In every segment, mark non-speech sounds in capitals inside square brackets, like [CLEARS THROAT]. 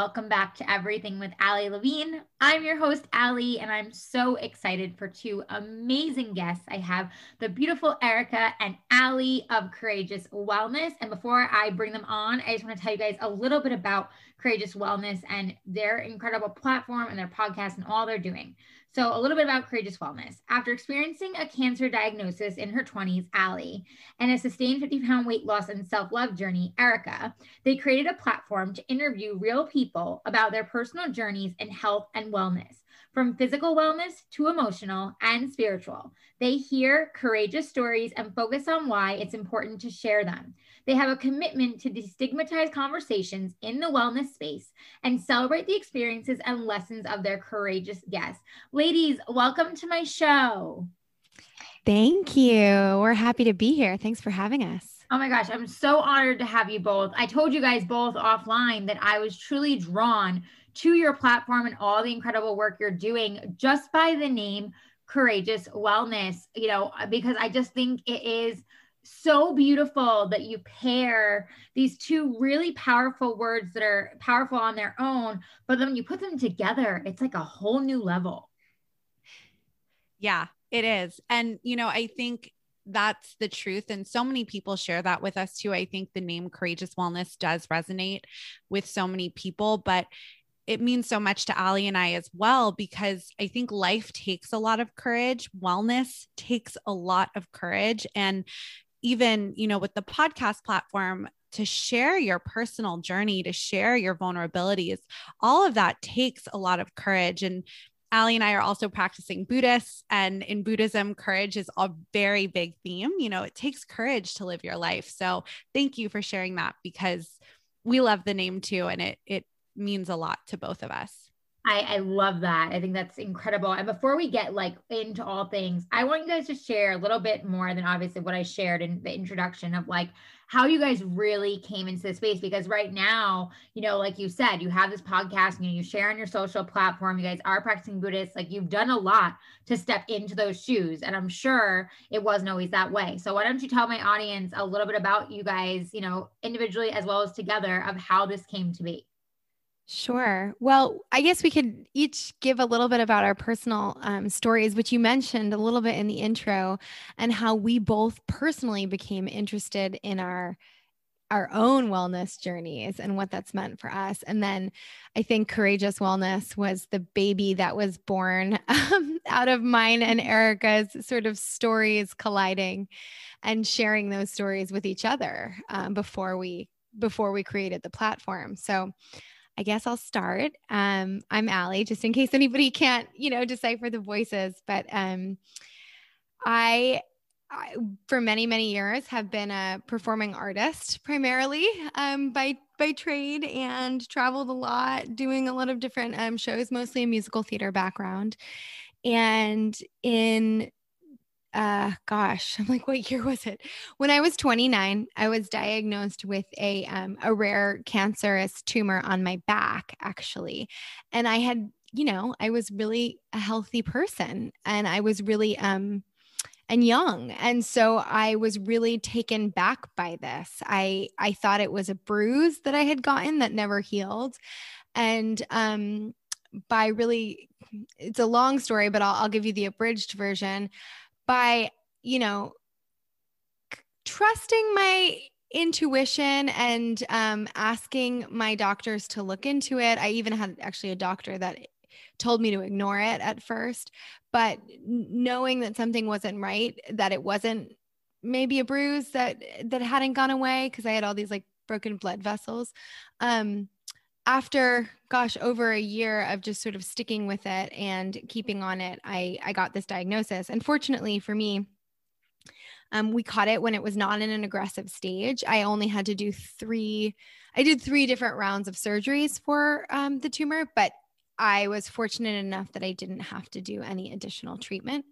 Welcome back to Everything with Ali Levine. I'm your host, Ali, and I'm so excited for two amazing guests. I have the beautiful Erica and Ali of Courageous Wellness. And before I bring them on, I just want to tell you guys a little bit about Courageous Wellness and their incredible platform and their podcast and all they're doing. So, a little bit about Courageous Wellness. After experiencing a cancer diagnosis in her 20s, Ali, and a sustained 50 pound weight loss and self love journey, Erica, they created a platform to interview real people about their personal journeys in health and wellness, from physical wellness to emotional and spiritual. They hear courageous stories and focus on why it's important to share them. They have a commitment to destigmatize conversations in the wellness space and celebrate the experiences and lessons of their courageous guests. Ladies, welcome to my show. Thank you. We're happy to be here. Thanks for having us. Oh my gosh, I'm so honored to have you both. I told you guys both offline that I was truly drawn to your platform and all the incredible work you're doing just by the name Courageous Wellness, you know, because I just think it is so beautiful that you pair these two really powerful words that are powerful on their own, but then you put them together, it's like a whole new level. Yeah, it is. And, you know, I think that's the truth. And so many people share that with us too. I think the name Courageous Wellness does resonate with so many people, but it means so much to Ali and I as well because I think life takes a lot of courage. Wellness takes a lot of courage. And even, you know, with the podcast platform, to share your personal journey, to share your vulnerabilities, all of that takes a lot of courage. And Ali and I are also practicing Buddhists. And in Buddhism, courage is a very big theme. You know, it takes courage to live your life. So thank you for sharing that because we love the name too. And it, it means a lot to both of us. I, I love that. I think that's incredible. And before we get like into all things, I want you guys to share a little bit more than obviously what I shared in the introduction of like how you guys really came into the space. Because right now, you know, like you said, you have this podcast, you you share on your social platform, you guys are practicing Buddhists, like you've done a lot to step into those shoes. And I'm sure it wasn't always that way. So why don't you tell my audience a little bit about you guys, you know, individually as well as together of how this came to be? Sure. Well, I guess we could each give a little bit about our personal um, stories, which you mentioned a little bit in the intro, and how we both personally became interested in our our own wellness journeys and what that's meant for us. And then I think Courageous Wellness was the baby that was born [LAUGHS] um, out of mine and Erica's sort of stories colliding and sharing those stories with each other um, before we before we created the platform. So I guess I'll start. Um, I'm Ali, just in case anybody can't, you know, decipher the voices. But um, I, I, for many, many years, have been a performing artist primarily um, by by trade and traveled a lot, doing a lot of different um, shows, mostly a musical theater background. And in uh gosh i'm like what year was it? When i was 29 i was diagnosed with a um a rare cancerous tumor on my back actually. And i had you know i was really a healthy person and i was really um and young. And so i was really taken back by this. I i thought it was a bruise that i had gotten that never healed. And um by really it's a long story but I'll, I'll give you the abridged version by, you know, trusting my intuition and um, asking my doctors to look into it. I even had actually a doctor that told me to ignore it at first, but knowing that something wasn't right, that it wasn't maybe a bruise that that hadn't gone away because I had all these like broken blood vessels. Um, after gosh over a year of just sort of sticking with it and keeping on it i i got this diagnosis and fortunately for me Um, we caught it when it was not in an aggressive stage. I only had to do three, I did three different rounds of surgeries for um, the tumor, but I was fortunate enough that I didn't have to do any additional treatment.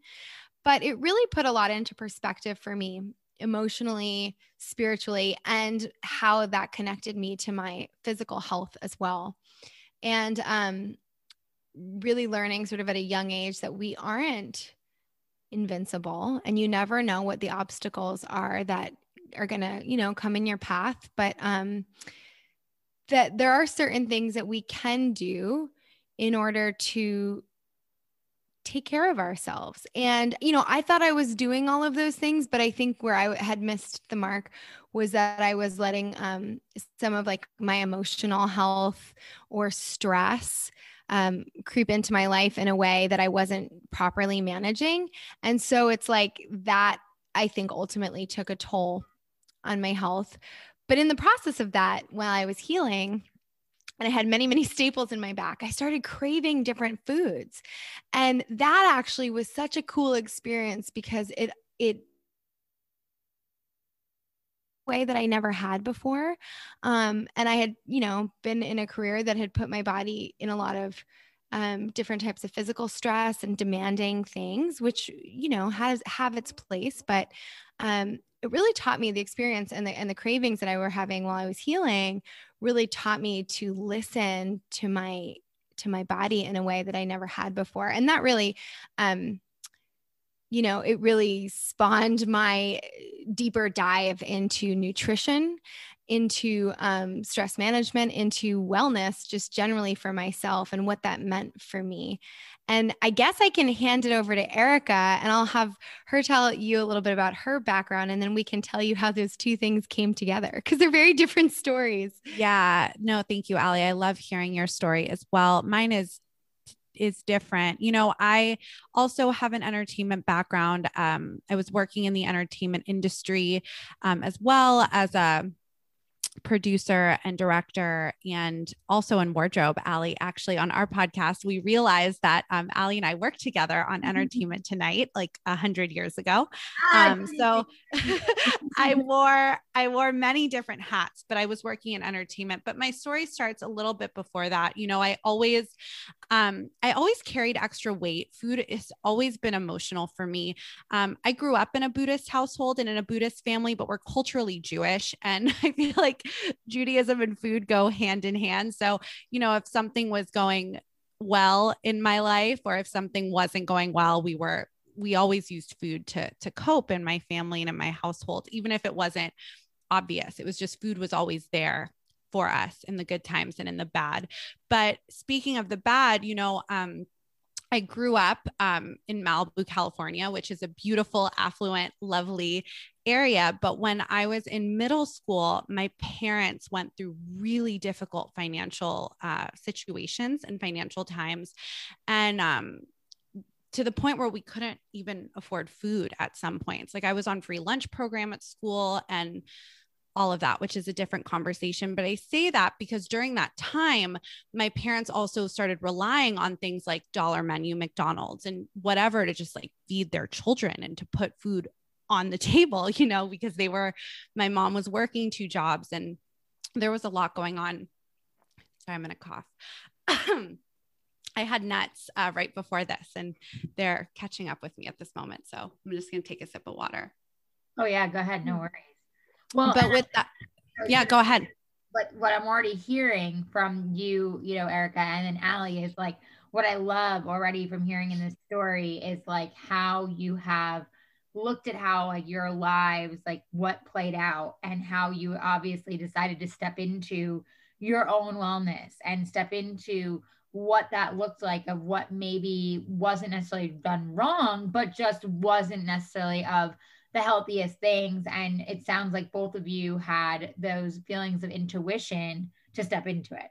But it really put a lot into perspective for me emotionally, spiritually, and how that connected me to my physical health as well. And um, really learning sort of at a young age that we aren't invincible and you never know what the obstacles are that are going to, you know, come in your path. But um, that there are certain things that we can do in order to take care of ourselves. And, you know, I thought I was doing all of those things, but I think where I had missed the mark was that I was letting um, some of like my emotional health or stress um, creep into my life in a way that I wasn't properly managing. And so it's like that, I think ultimately took a toll on my health. But in the process of that, while I was healing, and I had many, many [LAUGHS] staples in my back. I started craving different foods. And that actually was such a cool experience because it, it, way that I never had before. Um, and I had, you know, been in a career that had put my body in a lot of um, different types of physical stress and demanding things, which, you know, has have its place. But um, it really taught me the experience and the and the cravings that I were having while I was healing really taught me to listen to my to my body in a way that I never had before. And that really um you know, it really spawned my deeper dive into nutrition into um, stress management, into wellness, just generally for myself and what that meant for me. And I guess I can hand it over to Erica and I'll have her tell you a little bit about her background and then we can tell you how those two things came together because they're very [LAUGHS] different stories. Yeah. No, thank you, Ali. I love hearing your story as well. Mine is is different. You know, I also have an entertainment background. Um, I was working in the entertainment industry um, as well as a producer and director and also in wardrobe ali actually on our podcast we realized that um, ali and i worked together on mm-hmm. entertainment tonight like a hundred years ago. Um, so [LAUGHS] i [LAUGHS] wore i wore many different hats but i was working in entertainment. But my story starts a little bit before that. You know i always um, i always carried extra weight. Food has always been emotional for me. Um, i grew up in a buddhist household and in a buddhist family but we're culturally jewish. And [LAUGHS] i feel like Judaism and food go hand in hand. So, you know, if something was going well in my life or if something wasn't going well, we were we always used food to to cope in my family and in my household, even if it wasn't obvious. It was just food was always there for us in the good times and in the bad. But speaking of the bad, you know, um, I grew up um, in Malibu, California, which is a beautiful, affluent, lovely area. But when I was in middle school, my parents went through really difficult financial uh, situations and financial times. And um, to the point where we couldn't even afford food at some points. Like I was on free lunch program at school and all of that, which is a different conversation. But I say that because during that time, my parents also started relying on things like dollar menu, McDonald's, and whatever to just like feed their children and to put food on the table, [LAUGHS] you know, because they were, my mom was working two jobs and there was a lot going on. Sorry, I'm going to cough. [CLEARS THROAT] I had nuts uh, right before this and they're catching up with me at this moment. So I'm just going to take a sip of water. Oh, yeah. Go ahead. No mm. worries. Well, but with that, [LAUGHS] yeah, go ahead. But what I'm already hearing from you, you know, Erica, and then Ali is like, what I love already from hearing in this story is like how you have looked at how like your lives, like what played out, and how you obviously decided to step into your own wellness and step into what that looked like of what maybe wasn't necessarily done wrong, but just wasn't necessarily of the healthiest things. And it sounds like both of you had those feelings of intuition to step into it.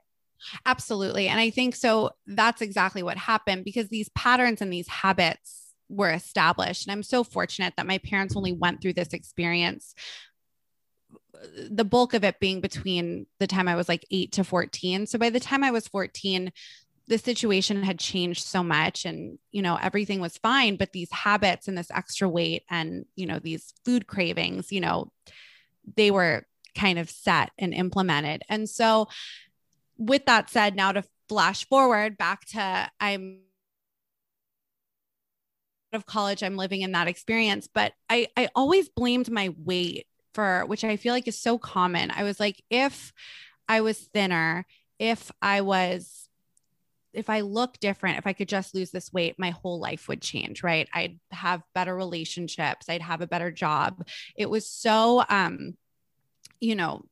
Absolutely. And I think so that's exactly what happened because these patterns and these habits were established. And I'm so fortunate that my parents only went through this experience the bulk of it being between the time I was like 8 to 14. So by the time I was 14, the situation had changed so much and you know everything was fine but these habits and this extra weight and you know these food cravings you know they were kind of set and implemented and so with that said now to flash forward back to i'm of college i'm living in that experience but i i always blamed my weight for which i feel like is so common i was like if i was thinner if i was if I look different, if I could just lose this weight, my whole life would change, right? I'd have better relationships, I'd have a better job. It was so um you know,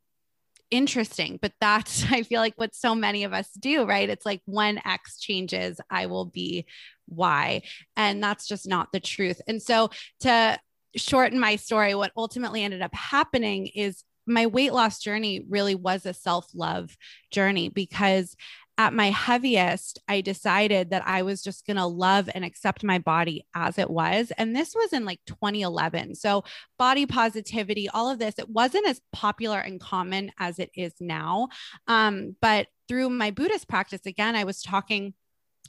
interesting, but that's [LAUGHS] I feel like what so many of us do, right? It's like when X changes, I will be Y. And that's just not the truth. And so to shorten my story, what ultimately ended up happening is my weight loss journey really was a self love journey because at my heaviest, I decided that I was just going to love and accept my body as it was. And this was in like 2011. So, body positivity, all of this, it wasn't as popular and common as it is now. Um, but through my Buddhist practice, again, I was talking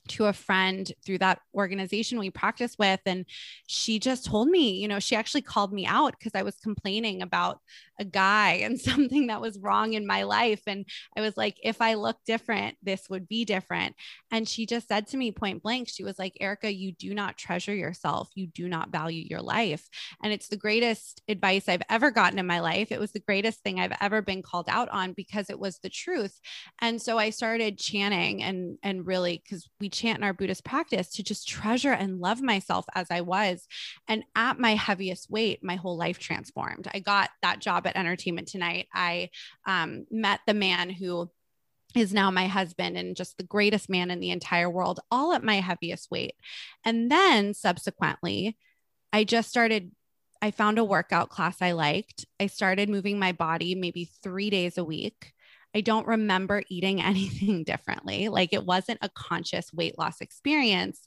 to a friend through that organization we practice with and she just told me you know she actually called me out because i was complaining about a guy [LAUGHS] and something that was wrong in my life. And i was like if i look different this would be different. And she just said to me point blank she was like erica you do not treasure yourself. You do not value your life. And it's the greatest advice i've ever gotten in my life. It was the greatest thing i've ever been called out on because it was the truth. And so i started chanting and and really because we chant in our Buddhist practice to just treasure and love myself as I was. And at my heaviest weight, my whole life transformed. I got that job at Entertainment Tonight. I um, met the man who is now my husband and just the greatest man in the entire world, all at my heaviest weight. And then subsequently, I just started I found a workout class I liked. I started moving my body maybe three days a week. I don't remember eating [LAUGHS] anything differently. Like it wasn't a conscious weight loss experience.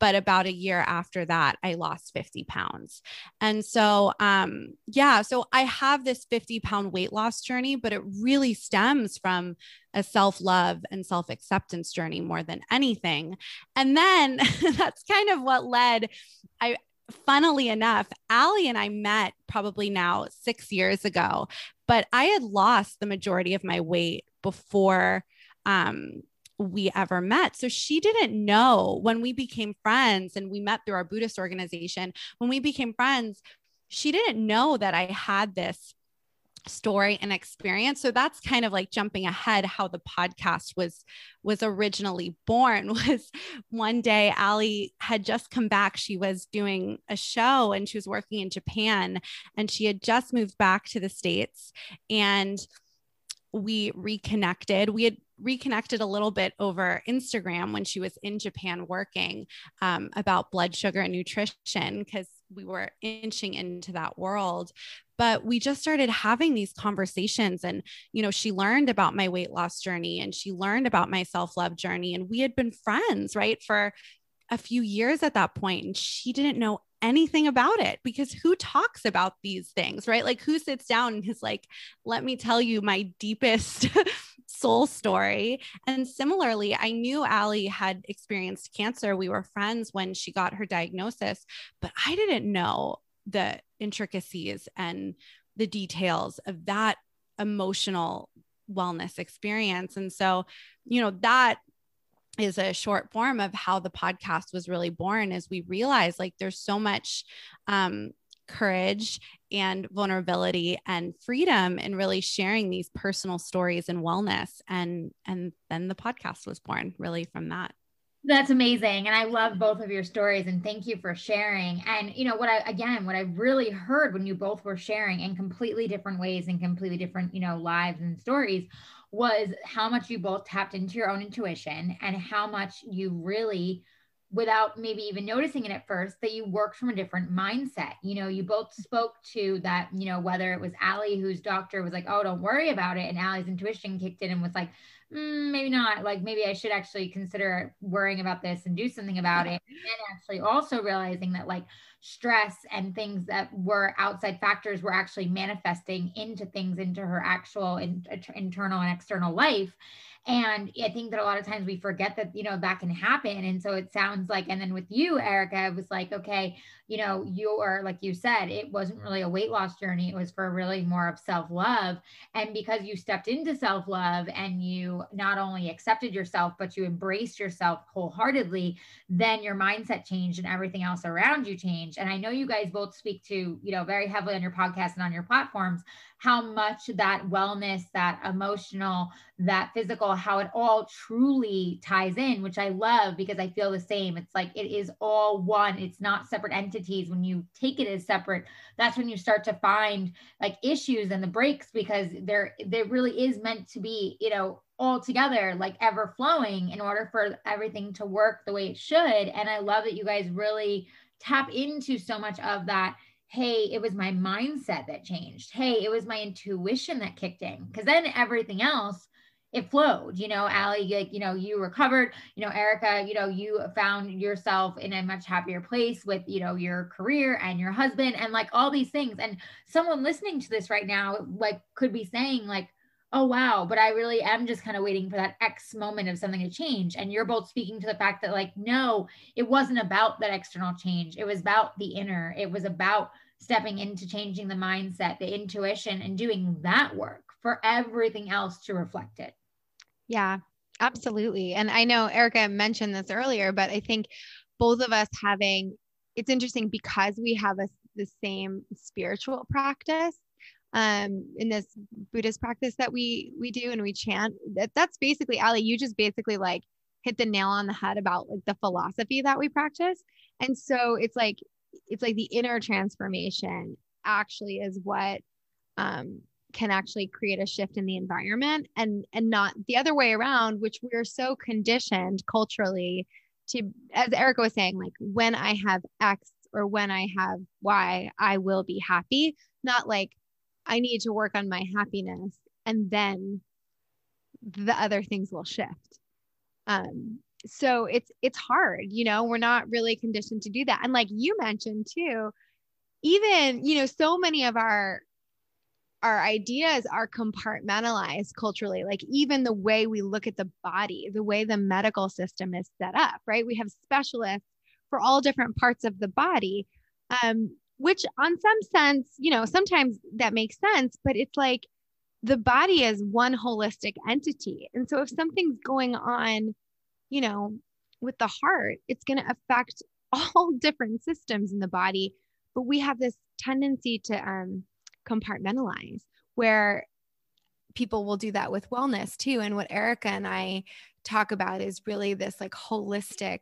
But about a year after that, I lost 50 pounds. And so, um, yeah, so I have this 50 pound weight loss journey, but it really stems from a self love and self acceptance journey more than anything. And then [LAUGHS] that's kind of what led. I, funnily enough, Ali and I met probably now six years ago, but I had lost the majority of my weight before um, we ever met. So she didn't know when we became friends and we met through our Buddhist organization. When we became friends, she didn't know that I had this story and experience so that's kind of like jumping ahead how the podcast was was originally born [LAUGHS] was one day ali had just come back she was doing a show and she was working in japan and she had just moved back to the states and we reconnected we had reconnected a little bit over Instagram when she was in Japan working um, about blood sugar and nutrition because we were inching into that world. But we just started having these conversations and you know she learned about my weight loss journey and she learned about my self-love journey and we had been friends right for a few years at that point and she didn't know anything about it because who talks about these things right? Like who sits down and is like let me tell you my deepest soul story and similarly i knew ali had experienced cancer we were friends when she got her diagnosis but i didn't know the intricacies and the details of that emotional wellness experience. And so, you know, that is a short form of how the podcast was really born as we realized like there's so much um, courage and vulnerability and freedom in really sharing these personal stories and wellness and and then the podcast was born really from that that's amazing. And I love both of your stories and thank you for sharing. And you know what I again what I really heard when you both were sharing in completely different ways and completely different, you know, lives and stories was how much you both tapped into your own intuition and how much you really without maybe even noticing it at first that you worked from a different mindset. You know, you both spoke to that, you know, whether it was Ali whose doctor was like, "Oh, don't worry about it," and Ali's intuition kicked in and was like, mm, maybe not. Like maybe i should actually consider worrying about this and do something about it. And actually also realizing that like stress and things that were outside factors were actually manifesting into things into her actual in, internal and external life and I think that a lot of times we forget that, you know, that can happen. And so it sounds like, and then with you, Erica, it was like, okay, you know, you are, like you said, it wasn't really a weight loss journey. It was for really more of self love. And because you stepped into self love and you not only accepted yourself, but you embraced yourself wholeheartedly, then your mindset changed and everything else around you changed. And I know you guys both speak to, you know, very heavily on your podcast and on your platforms how much that wellness, that emotional, that physical, how it all truly ties in, which I love because I feel the same. It's like it is all one, it's not separate entities. When you take it as separate, that's when you start to find like issues and the breaks because there there really is meant to be, you know, all together like ever flowing in order for everything to work the way it should. And I love that you guys really tap into so much of that hey, it was my mindset that changed. Hey, it was my intuition that kicked in. Because then everything else, it flowed. You know, Ali, like, you know, you recovered. You know, Erica, you know, you found yourself in a much happier place with, you know, your career and your husband and like all these things. And someone listening to this right now, like, could be saying, like, oh wow but i really am just kind of waiting for that x moment of something to change and you're both speaking to the fact that like no it wasn't about that external change it was about the inner it was about stepping into changing the mindset, the intuition, and doing that work for everything else to reflect it. Yeah, absolutely. And I know Erica mentioned this earlier, but I think both of us having it's interesting because we have a, the same spiritual practice um in this buddhist practice that we we do and we chant that that's basically ali you just basically like hit the nail on the head about like the philosophy that we practice. And so it's like it's like the inner transformation actually is what um, can actually create a shift in the environment and and not the other way around which we're so conditioned culturally to as erica was saying like when i have x or when i have y i will be happy not like i need to work on my happiness and then the other things will shift. Um so it's it's hard you know we're not really conditioned to do that. And like you mentioned too even you know so many of our our ideas are compartmentalized culturally like even the way we look at the body the way the medical system is set up right? We have specialists for all different parts of the body. Um, which on some sense you know sometimes that makes sense but it's like the body is one holistic entity and so if something's going on you know, with the heart, it's going to affect [LAUGHS] all different systems in the body. But we have this tendency to um, compartmentalize where people will do that with wellness too. And what Erica and I talk about is really this like holistic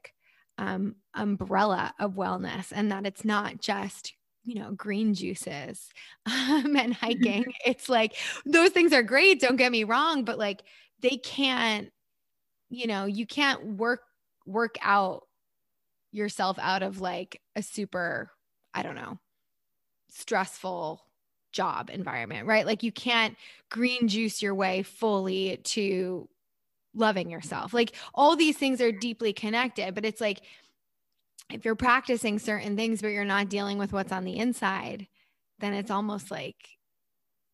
um, umbrella of wellness and that it's not just you know green juices [LAUGHS] um, and hiking [LAUGHS] it's like those things are great don't get me wrong but like they can't you know, you can't work work out yourself out of like a super, I don't know, stressful job environment, right? Like you can't green juice your way fully to loving yourself. Like all these things are deeply connected, but it's like if you're practicing certain things but you're not dealing with what's on the inside, then it's almost like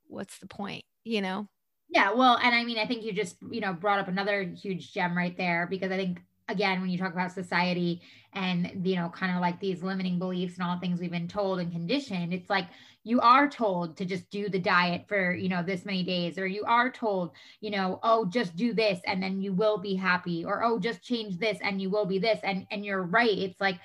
what's the point, you know? Yeah, well, and I mean, I think you just, you know, brought up another huge gem right there because I think again when you talk about society and you know kind of like these limiting beliefs and all things we've been told and conditioned it's like you are told to just do the diet for you know this many days or you are told you know oh just do this and then you will be happy or oh just change this and you will be this and and you're right it's like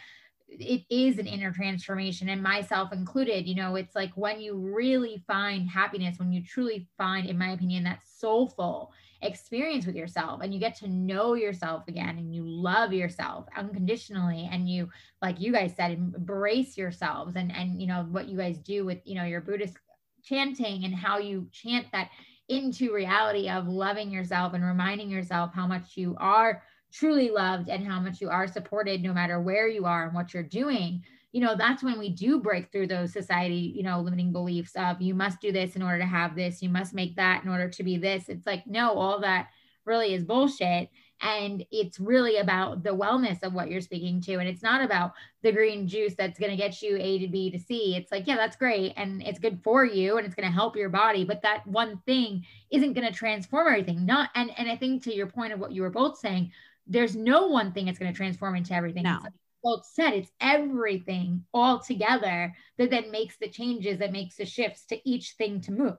it is an inner transformation and myself included you know it's like when you really find happiness when you truly find in my opinion that soulful experience with yourself and you get to know yourself again and you love yourself unconditionally and you like you guys said embrace yourselves and and you know what you guys do with you know your buddhist chanting and how you chant that into reality of loving yourself and reminding yourself how much you are truly loved and how much you are supported no matter where you are and what you're doing you know that's when we do break through those society you know limiting beliefs of you must do this in order to have this. You must make that in order to be this. It's like no all that really is bullshit. And it's really about the wellness of what you're speaking to. And it's not about the green juice that's going to get you a to b to c. It's like yeah that's great and it's good for you and it's going to help your body. But that one thing isn't going to transform everything. Not and and i think to your point of what you were both saying there's no one thing that's going to transform into everything. No. Both said it's everything all together that then makes the changes that makes the shifts to each thing to move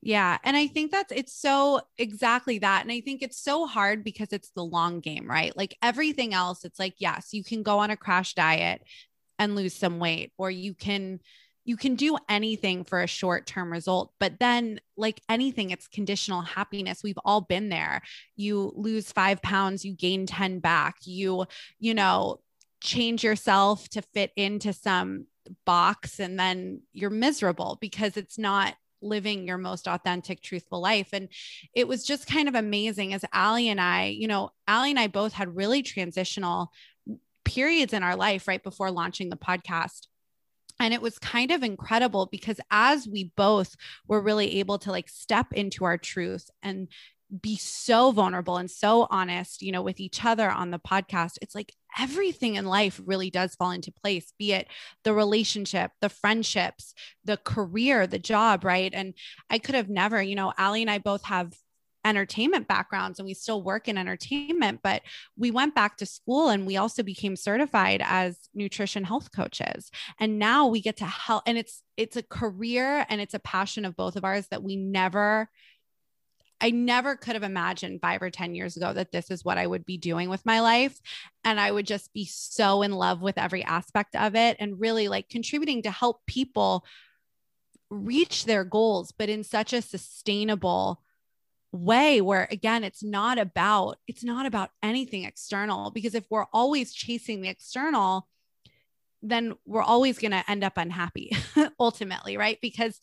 yeah. And I think that's it's so exactly that. And I think it's so hard because it's the long game, right? Like everything else, it's like, yes, you can go on a crash diet and lose some weight, or you can you can do anything for a short term result but then like anything it's conditional happiness we've all been there you lose 5 pounds you gain 10 back you you know change yourself to fit into some box and then you're miserable because it's not living your most authentic, truthful life. And it was just kind of amazing as Ali and I, you know, Ali and I both had really transitional periods in our life right before launching the podcast. And it was kind of incredible because as we both were really able to like step into our truth and be so vulnerable and so honest, you know, with each other on the podcast, it's like everything in life really does fall into place, be it the relationship, the friendships, the career, the job, right? And I could have never, you know, Ali and I both have entertainment backgrounds and we still work in entertainment but we went back to school and we also became certified as nutrition health coaches and now we get to help and it's it's a career and it's a passion of both of ours that we never I never could have imagined five or 10 years ago that this is what I would be doing with my life. And I would just be so in love with every aspect of it and really like contributing to help people reach their goals, but in such a sustainable way where again it's not about it's not about anything external because if we're always chasing the external then we're always going to end up unhappy [LAUGHS] ultimately right because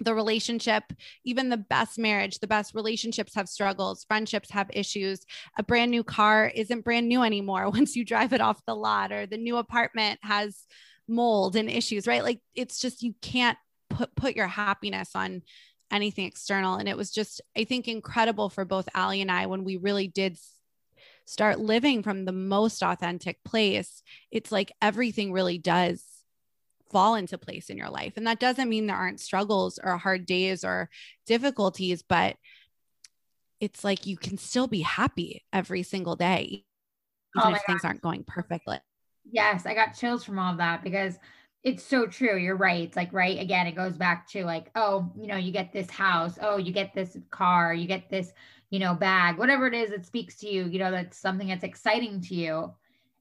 the relationship, even the best marriage, the best relationships have struggles, friendships have issues. A brand new car isn't brand new anymore [LAUGHS] once you drive it off the lot, or the new apartment has mold and issues, right? Like it's just you can't put put your happiness on anything external. And it was just, I think, incredible for both Ali and I when we really did start living from the most authentic place. It's like everything really does fall into place in your life. And that doesn't mean there aren't struggles or hard days or difficulties, but it's like you can still be happy every single day, even oh if things aren't going perfectly. Yes, I got chills from all of that because it's so true. You're right. It's like, right. Again, it goes back to like, oh, you know, you get this house. Oh, you get this car. You get this, you know, bag, whatever it is that speaks to you, you know, that's something that's exciting to you.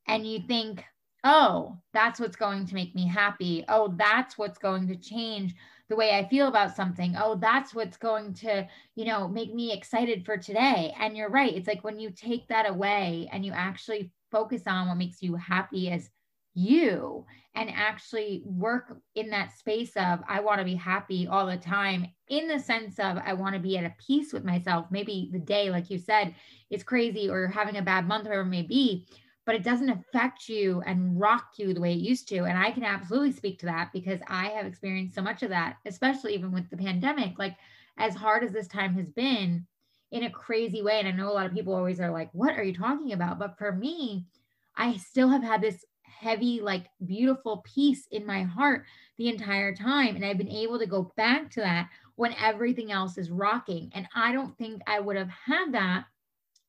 And you think, oh, that's what's going to make me happy. Oh, that's what's going to change the way I feel about something. Oh, that's what's going to, you know, make me excited for today. And you're right. It's like when you take that away and you actually focus on what makes you happy as you and actually work in that space of I want to be happy all the time in the sense of I want to be at a peace with myself. Maybe the day, like you said, is crazy or you're having a bad month, whatever it may be but it doesn't affect you and rock you the way it used to. And I can absolutely speak to that because I have experienced so much of that, especially even with the pandemic. Like, as hard as this time has been in a crazy way. And I know a lot of people always are like, what are you talking about? But for me, I still have had this heavy, like beautiful peace in my heart the entire time. And I've been able to go back to that when everything else is rocking. And I don't think I would have had that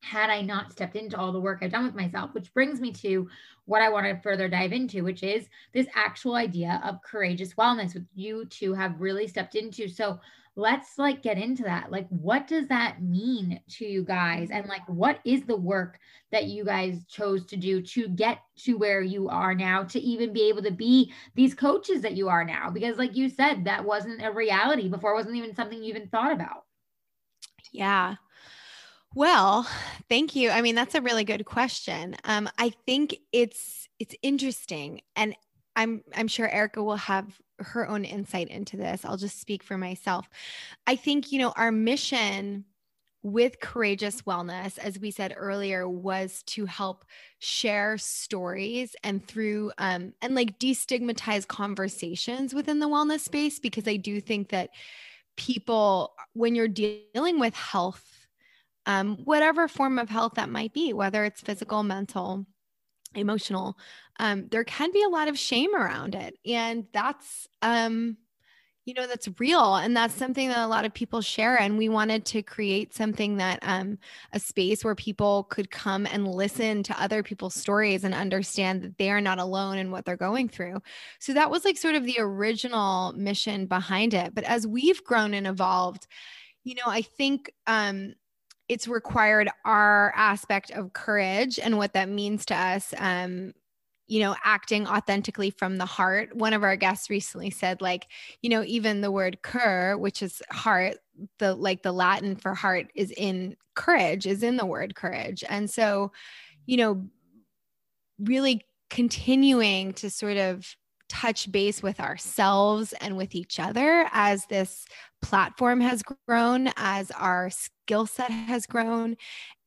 had I not stepped into all the work I've done with myself, which brings me to what I want to further dive into, which is this actual idea of courageous wellness, which you two have really stepped into. So let's like get into that. Like, what does that mean to you guys? And like, what is the work that you guys chose to do to get to where you are now, to even be able to be these coaches that you are now? Because, like you said, that wasn't a reality before, it wasn't even something you even thought about. Yeah. Well, thank you. I mean, that's a really good question. Um, I think it's it's interesting, and I'm I'm sure Erica will have her own insight into this. I'll just speak for myself. I think you know our mission with courageous wellness as we said earlier was to help share stories and through um, and like destigmatize conversations within the wellness space because i do think that people when you're dealing with health um, whatever form of health that might be, whether it's physical, mental, emotional, um, there can be a lot of shame around it. And that's, um, you know that's real. And that's something that a lot of people share. And we wanted to create something that um, a space where people could come and listen to other people's stories and understand that they are not alone in what they're going through. So that was like sort of the original mission behind it. But as we've grown and evolved you know i think um, it's required our aspect of courage and what that means to us um, you know, acting authentically from the heart. One of our guests recently said, like, you know, even the word cur, which is heart, the like the Latin for heart is in courage, is in the word courage. And so, you know, really continuing to sort of touch base with ourselves and with each other as this platform has grown, as our skill set has grown.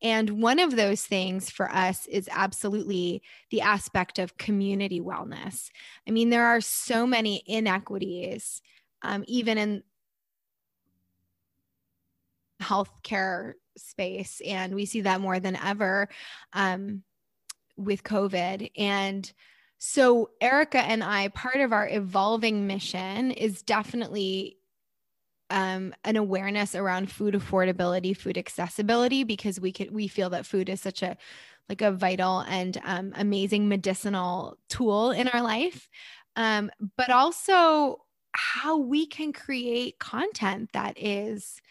And one of those things for us is absolutely the aspect of community wellness. I mean, there are so many inequities, um, even in healthcare space, and we see that more than ever um, with COVID. And so, Erica and I, part of our evolving mission is definitely um, an awareness around food affordability, food accessibility, because we could we feel that food is such a like a vital and um, amazing medicinal tool in our life, um, but also how we can create content that is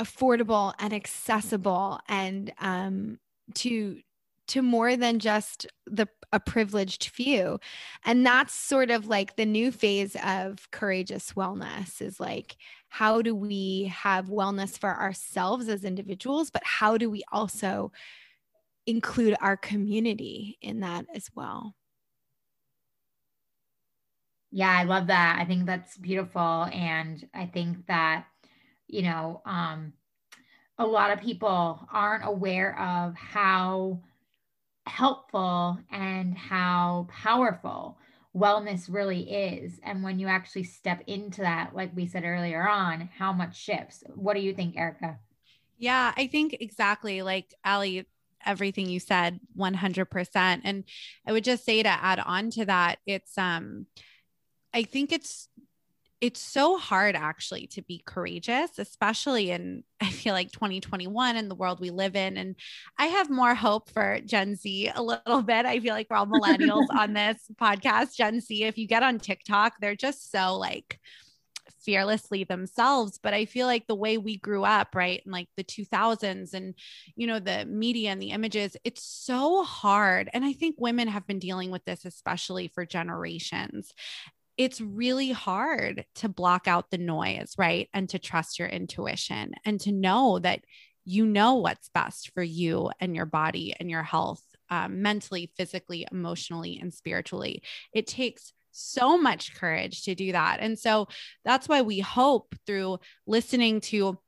affordable and accessible and um, to to more than just the a privileged few. And that's sort of like the new phase of courageous wellness is like how do we have wellness for ourselves as individuals but how do we also include our community in that as well? Yeah i love that. I think that's beautiful. And i think that you know um a lot of people aren't aware of how helpful and how powerful wellness really is. And when you actually step into that, like we said earlier on, how much shifts. What do you think, Erica? Yeah, I think exactly like Ali, everything you said 100%. And I would just say to add on to that, it's, um, I think it's it's so hard actually to be courageous, especially in, [LAUGHS] I feel like 2021 and the world we live in. And I have more hope for Gen Z a little [LAUGHS] bit. I feel like we're all millennials [LAUGHS] on this podcast. Gen Z, if you get on TikTok, they're just so like, fearlessly themselves but i feel like the way we grew up right in like the 2000s and you know the media and the images it's so hard and i think women have been dealing with this especially for generations it's really hard to block out the noise, right? And to trust your intuition and to know that you know what's best for you and your body and your health, um, mentally, physically, emotionally, and spiritually. It takes so much courage to do that. And so that's why we hope through listening to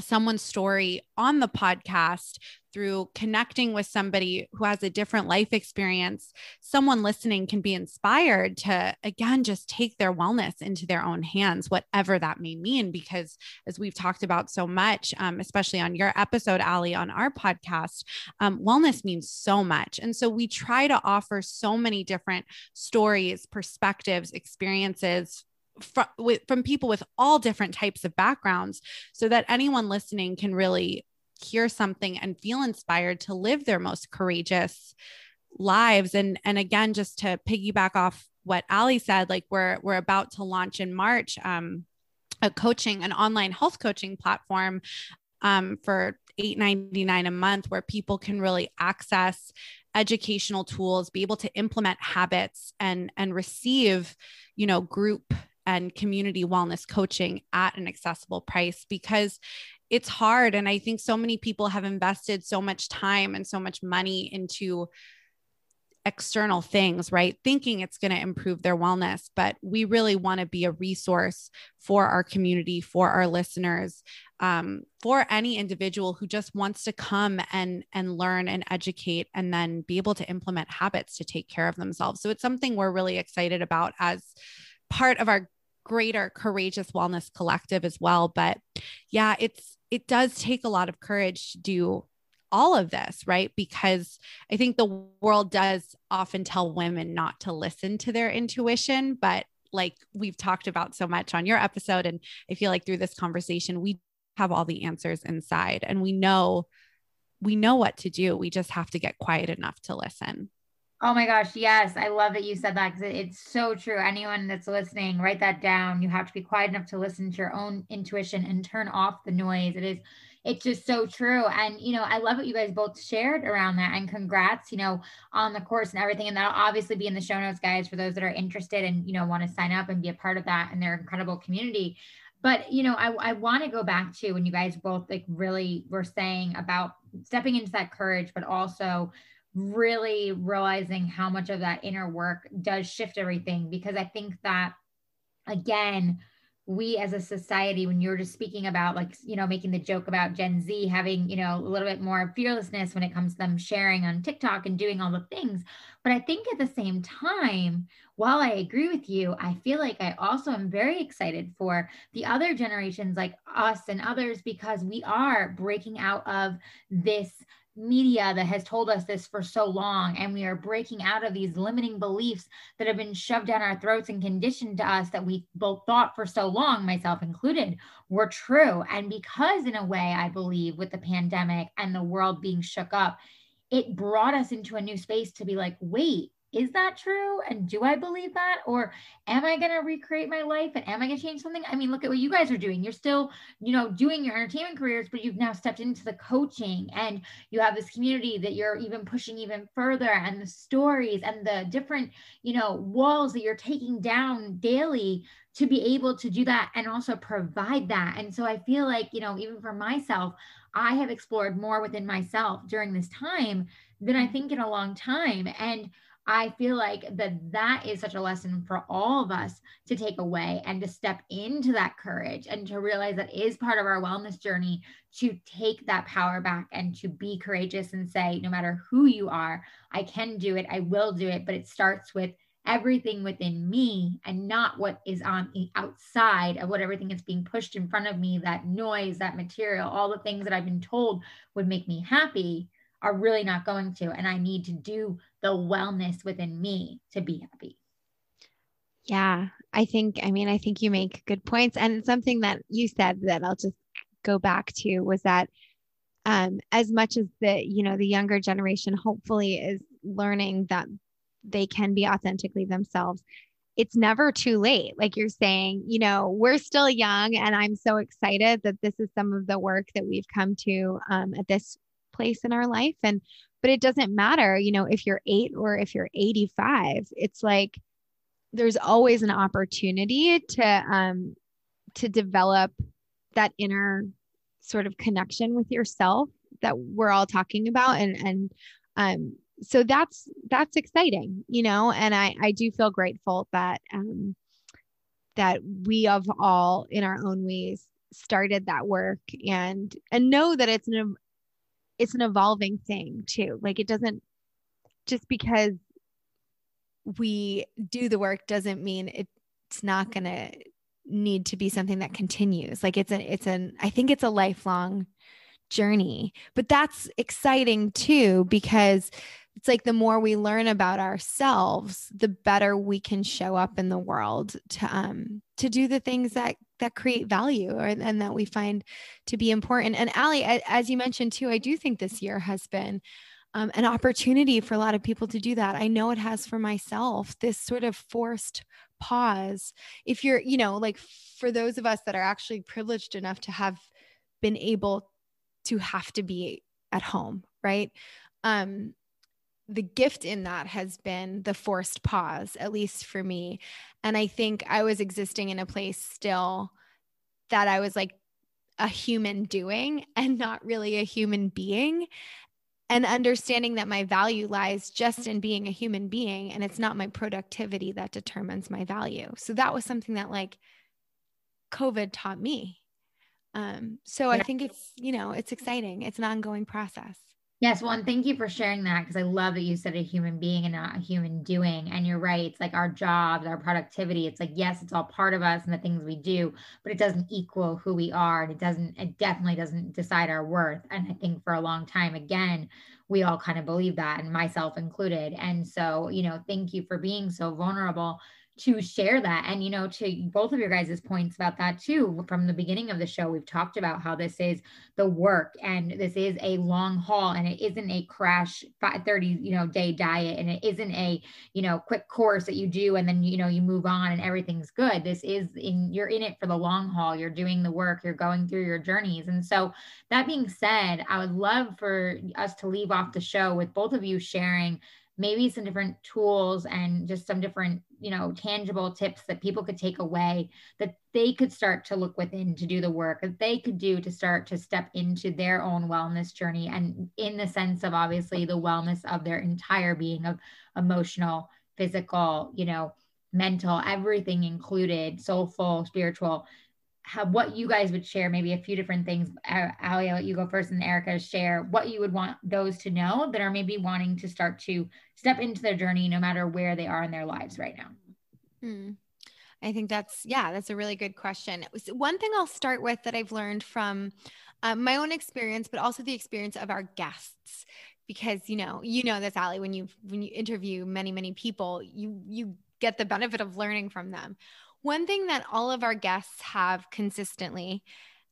someone's story on the podcast through connecting with somebody who has a different life experience, someone listening can be inspired to, again, just take their wellness into their own hands, whatever that may mean. Because as we've talked about so much, um, especially on your episode, Ali, on our podcast, um, wellness means so much. And so we try to offer so many different stories, perspectives, experiences from, with, from people with all different types of backgrounds so that anyone listening can really hear something and feel inspired to live their most courageous lives. And and again just to piggyback off what Ali said like we're we're about to launch in March um a coaching an online health coaching platform um, for $8.99 a month where people can really access educational tools be able to implement habits and and receive you know group and community wellness coaching at an accessible price because it's hard. And I think so many people have invested so much time and so much money into external things, right? Thinking it's going to improve their wellness. But we really want to be a resource for our community, for our listeners, um, for any individual who just wants to come and and learn and educate and then be able to implement habits to take care of themselves. So it's something we're really excited about as part of our greater courageous wellness collective as well but yeah it's it does take a lot of courage to do all of this, right? Because I think the world does often tell women not to listen to their intuition, but like we've talked about so much on your episode, and I feel like through this conversation, we have all the answers inside and we know we know what to do. We just have to get quiet enough to listen. Oh my gosh, yes. I love that you said that because it's so true. Anyone that's listening, write that down. You have to be quiet enough to listen to your own intuition and turn off the noise. It is it's just so true. And, you know, I love what you guys both shared around that. And congrats, you know, on the course and everything. And that'll obviously be in the show notes, guys, for those that are interested and, you know, want to sign up and be a part of that and their incredible community. But, you know, I, I want to go back to when you guys both like really were saying about stepping into that courage, but also really realizing how much of that inner work does shift everything. Because I think that, again, we as a society when you're just speaking about like you know making the joke about gen z having you know a little bit more fearlessness when it comes to them sharing on tiktok and doing all the things but i think at the same time while i agree with you i feel like i also am very excited for the other generations like us and others because we are breaking out of this media that has told us this for so long and we are breaking out of these limiting beliefs that have been shoved down our throats and conditioned to us that we both thought for so long myself included were true. And because in a way i believe with the pandemic and the world being shook up it brought us into a new space to be like wait is that true? And do I believe that? Or am I going to recreate my life and am I going to change something? I mean, look at what you guys are doing. You're still, you know, doing your entertainment careers, but you've now stepped into the coaching and you have this community that you're even pushing even further and the stories and the different, you know, walls that you're taking down daily to be able to do that and also provide that. And so I feel like, you know, even for myself, I have explored more within myself during this time than I think in a long time. And I feel like that that is such a lesson for all of us to take away and to step into that courage and to realize that is part of our wellness journey to take that power back and to be courageous and say, no matter who you are, I can do it, I will do it. But it starts with everything within me and not what is on the outside of what everything is being pushed in front of me that noise, that material, all the things that I've been told would make me happy are really not going to. And I need to do the wellness within me to be happy. Yeah, I think, I mean, I think you make good points. And something that you said that I'll just go back to was that um, as much as the, you know, the younger generation hopefully is learning that they can be authentically themselves, it's never too late. Like you're saying, you know, we're still young, and I'm so excited that this is some of the work that we've come to um, at this place in our life. And, but it doesn't matter, you know, if you're eight or if you're 85, it's like there's always an opportunity to, um, to develop that inner sort of connection with yourself that we're all talking about and and um so that's that's exciting you know and i i do feel grateful that um that we have all in our own ways started that work and and know that it's an it's an evolving thing too. Like it doesn't just because we do the work doesn't mean it's not going to need to be something that continues. Like it's a it's an I think it's a lifelong journey. But that's exciting too because it's like the more we learn about ourselves the better we can show up in the world to um to do the things that that create value or, and that we find to be important. And ali as you mentioned too i do think this year has been um, an opportunity for a lot of people to do that. I know it has for myself this sort of forced pause. If you're you know like for those of us that are actually privileged enough to have been able to have to be at home right? Um the gift in that has been the forced pause, at least for me. And I think I was existing in a place still that I was like a human doing [LAUGHS] and not really a human being. And understanding that my value lies just in being a human being and it's not my productivity that determines my value. So that was something that like COVID taught me. Um, so I think it's, you know, it's exciting. It's an ongoing process. Yes, well, and thank you for sharing that because I love that you said a human being and not a human doing. And you're right. It's like our jobs, our productivity. It's like, yes, it's all part of us and the things we do, but it doesn't equal who we are. And it doesn't, it definitely doesn't decide our worth. And I think for a long time, again, we all kind of believe that, and myself included. And so, you know, thank you for being so vulnerable to share that. And, you know, to both of your guys' points about that too, from the beginning of the show, we've talked about how this is the work and this is a long haul and it isn't a crash 30, you know, day diet and it isn't a, you know, quick course that you do and then, you know, you move on and everything's good. This is in, you're in it for the long haul. You're doing the work, you're going through your journeys. And so that being said, I would love for us to leave off the show with both of you sharing maybe some different tools and just some different you know tangible tips that people could take away that they could start to look within to do the work that they could do to start to step into their own wellness journey and in the sense of obviously the wellness of their entire being of emotional physical you know mental everything included soulful spiritual how what you guys would share, maybe a few different things. Ali, I'll let you go first, and Erica share what you would want those to know that are maybe wanting to start to step into their journey, no matter where they are in their lives right now. Hmm. I think that's yeah, that's a really good question. One thing I'll start with that I've learned from uh, my own experience, but also the experience of our guests, because you know, you know this, Ali, when you when you interview many many people, you you get the benefit of learning from them one thing that all of our guests have consistently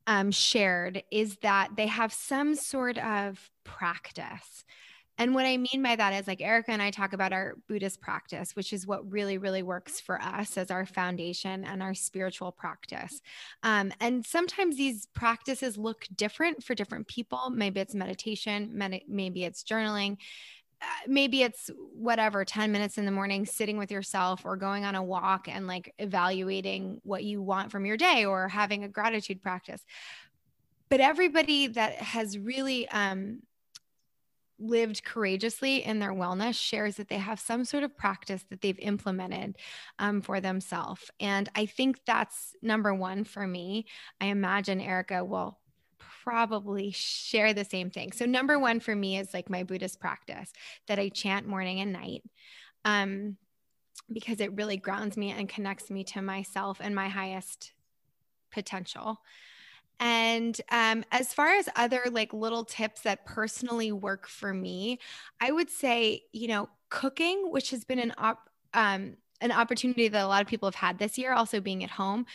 um, shared is that they have some sort of practice. And what I mean by that is like Erica and I talk about our Buddhist practice, which is what really, really works for us as our foundation and our spiritual practice. Um, and sometimes these practices look different for different people. Maybe it's meditation, med- maybe it's journaling, maybe it's whatever 10 minutes in the morning sitting with yourself or going on a walk and like evaluating what you want from your day or having a gratitude practice. But everybody that has really um, lived courageously in their wellness shares that they have some sort of practice that they've implemented um, for themselves and i think that's number one for me. I imagine erica will probably share the same thing. So, number one for me is like my Buddhist practice that I chant morning and night. Um, because it really grounds me and connects me to myself and my highest potential. And um, as far as other like little tips that personally work for me, I would say, you know, cooking, which has been an op- um, an opportunity that a lot of people have had this year, also being at home,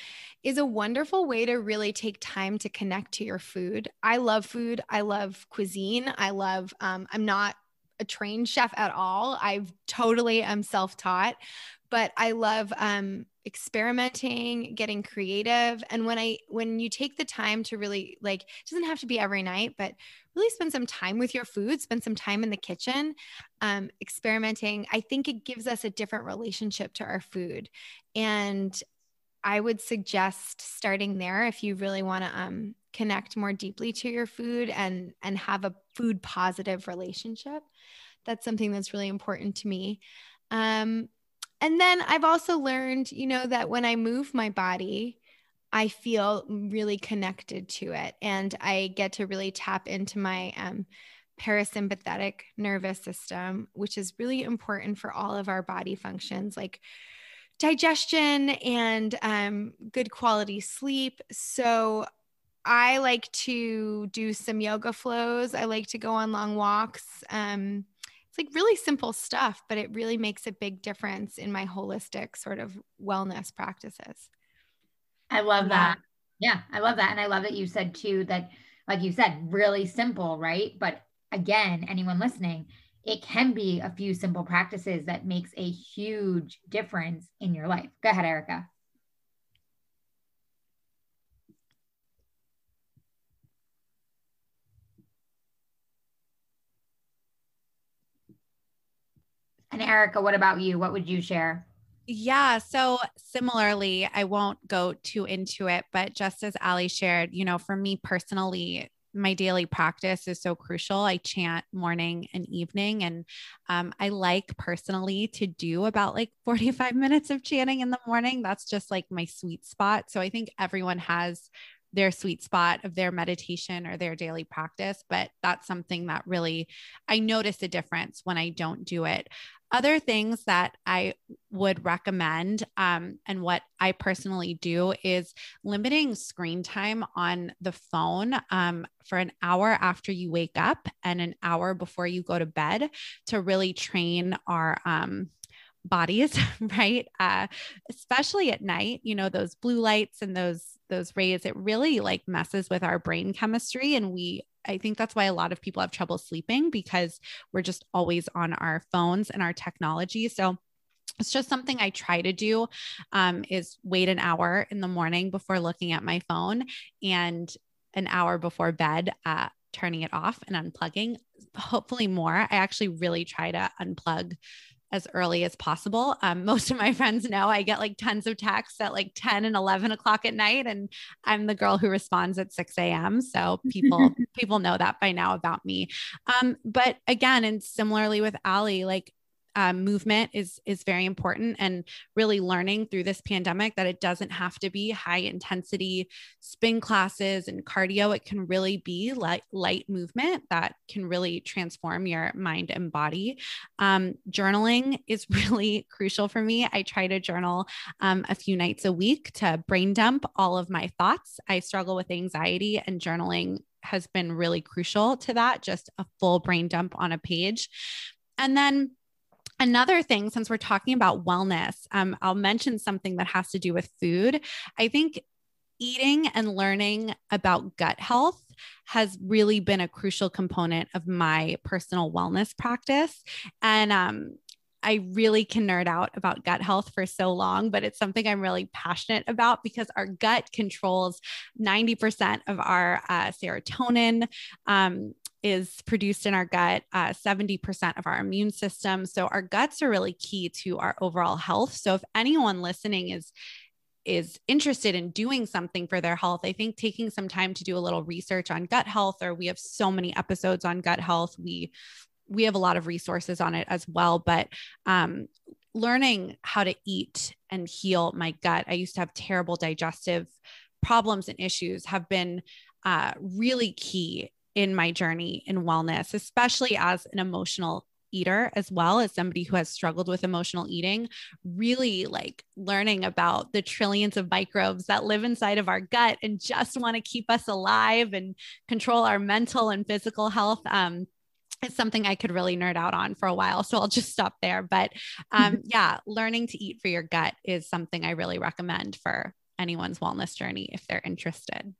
is a wonderful way to really take time to connect to your food. I love food. I love cuisine. I love, um, I'm not a trained chef at all. I've totally am self taught, but I love um, experimenting, getting creative. And when I, when you take the time to really like, it doesn't have to be every night, but really spend some time with your food, spend some time in the kitchen, um, experimenting. I think it gives us a different relationship to our food. And I would suggest starting there if you really want to um, connect more deeply to your food and and have a food positive relationship. That's something that's really important to me. Um, and then I've also learned, you know, that when I move my body, I feel really connected to it and I get to really tap into my um, parasympathetic nervous system, which is really important for all of our body functions like digestion and um, good quality sleep. So I like to do some yoga flows. I like to go on long walks. Um, it's like really simple stuff, but it really makes a big difference in my holistic sort of wellness practices. I love yeah. that. Yeah, I love that. And I love that you said too that, like you said, really simple, right? But again, anyone listening, it can be a few simple practices that makes a huge difference in your life. Go ahead, Erica. And Erica, what about you? What would you share? Yeah. So similarly, I won't go too into it, but just as Ali shared, you know, for me personally, my daily practice is so crucial. I chant morning and evening, and um, I like personally to do about like [LAUGHS] 45 minutes of chanting in the morning. That's just like my sweet spot. So I think everyone has their sweet spot of their meditation or their daily practice. But that's something that really I notice a difference when I don't do it. Other things that I would recommend, um, and what I personally do, is limiting screen time on the phone um, for an hour after you wake up and an hour before you go to bed to really train our um, bodies [LAUGHS] right uh, especially at night you know those blue lights and those those rays it really like messes with our brain chemistry and we I think that's why a lot of people have trouble sleeping because we're just always on our phones and our technology so it's just something I try to do um, is wait an hour in the morning before looking at my phone and an hour before bed, uh, turning it off and unplugging. Hopefully, more. I actually really try to unplug as early as possible. Um, [LAUGHS] most of my friends know I get like tons of texts at like 10 and 11 o'clock at night, and I'm the girl who responds at 6 a.m. So people [LAUGHS] people know that by now about me. Um, but again, and similarly with Ali, like um, movement is is very important and really learning through this pandemic that it doesn't have to be high intensity spin classes and cardio. It can really be light light movement that can really transform your mind and body. Um, journaling is [LAUGHS] really crucial for me. I try to journal um, a few nights a week to brain dump all of my thoughts. I struggle with anxiety and journaling has been really crucial to that just a full brain dump on a page. And then Another thing, since we're talking about wellness, um, I'll mention something that has to do with food. I think eating and learning about gut health has really been a crucial component of my personal wellness practice. And um, I really can nerd out about gut health for so long, but it's something I'm really passionate about because our gut controls 90% of our uh, serotonin. Um, is produced in our gut, uh, 70% of our immune system. So our guts are really key to our overall health. So if anyone listening is is interested in doing something for their health, I think taking some time to do a little research on gut health, or we have so many episodes on gut health. We we have a lot of resources on it as well, but um, learning how to eat and heal my gut. I used to have terrible digestive problems and issues have been uh, really key in my journey in wellness, especially as an emotional eater as well as somebody who has struggled with emotional eating really like learning about the trillions of microbes that live inside of our gut and just want to keep us alive and control our mental and physical health um, it's something I could really nerd out on for a while. So I'll just stop there. But um, yeah, learning to eat for your gut is something I really recommend for anyone's wellness journey if they're interested.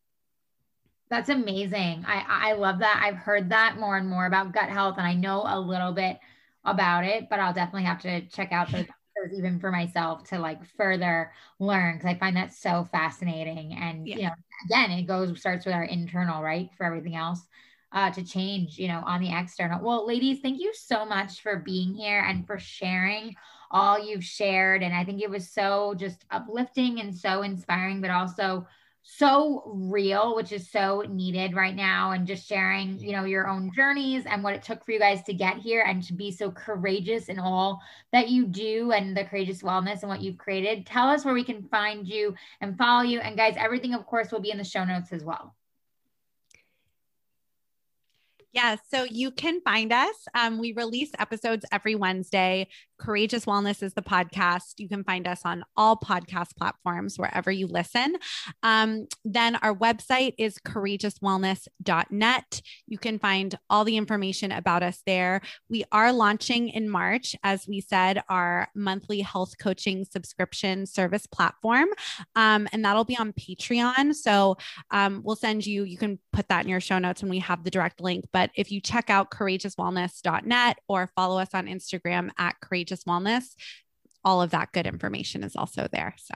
That's amazing. I, I love that. I've heard that more and more about gut health, and I know a little bit about it, but I'll definitely have to check out those [LAUGHS] even for myself to like further learn because I find that so fascinating. And yeah. you know, again, it goes starts with our internal, right? For everything else uh, to change, you know, on the external. Well, ladies, thank you so much for being here and for sharing all you've shared. And I think it was so just uplifting and so inspiring, but also so real, which is so needed right now. And just sharing, you know, your own journeys and what it took for you guys to get here and to be so courageous in all that you do and the courageous wellness and what you've created. Tell us where we can find you and follow you. And guys, everything, of course, will be in the show notes as well. Yeah, so you can find us. Um, we release episodes every Wednesday. Courageous Wellness is the podcast. You can find us on all podcast platforms wherever you listen. Um, then our website is courageouswellness.net. You can find all the information about us there. We are launching in March, as we said, our monthly health coaching subscription service platform, um, and that'll be on Patreon. So um, we'll send you, you can put that in your show notes when we have the direct link. But if you check out courageouswellness.net or follow us on Instagram at courageous wellness, all of that good information is also there. So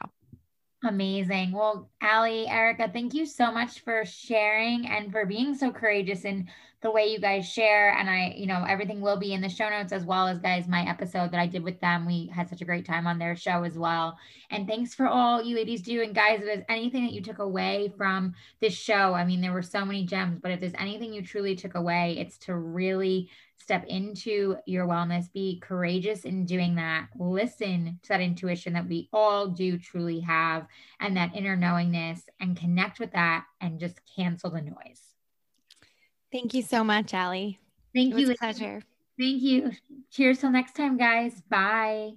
Amazing. Well, Ali, Erica, thank you so much for sharing and for being so courageous in the way you guys share. And I, you know, everything will be in the show notes as well as guys, my episode that I did with them. We had such a great time on their show as well. And thanks for all you ladies do. And guys, if there's anything that you took away from this show, I mean, there were so many gems, but if there's anything you truly took away, it's to really step into your wellness, be courageous in doing that, listen to that intuition that we all do truly have and that inner knowingness and connect with that and just cancel the noise. Thank you so much, Allie. Thank it you. pleasure. Thank you. Cheers till next time, guys. Bye.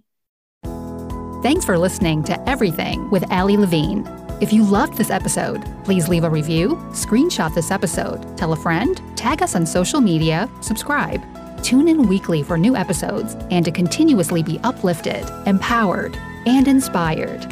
Thanks for listening to Everything with Allie Levine. If you loved this episode, please leave a review, screenshot this episode, tell a friend, tag us on social media, subscribe. Tune in weekly for new episodes and to continuously be uplifted, empowered, and inspired.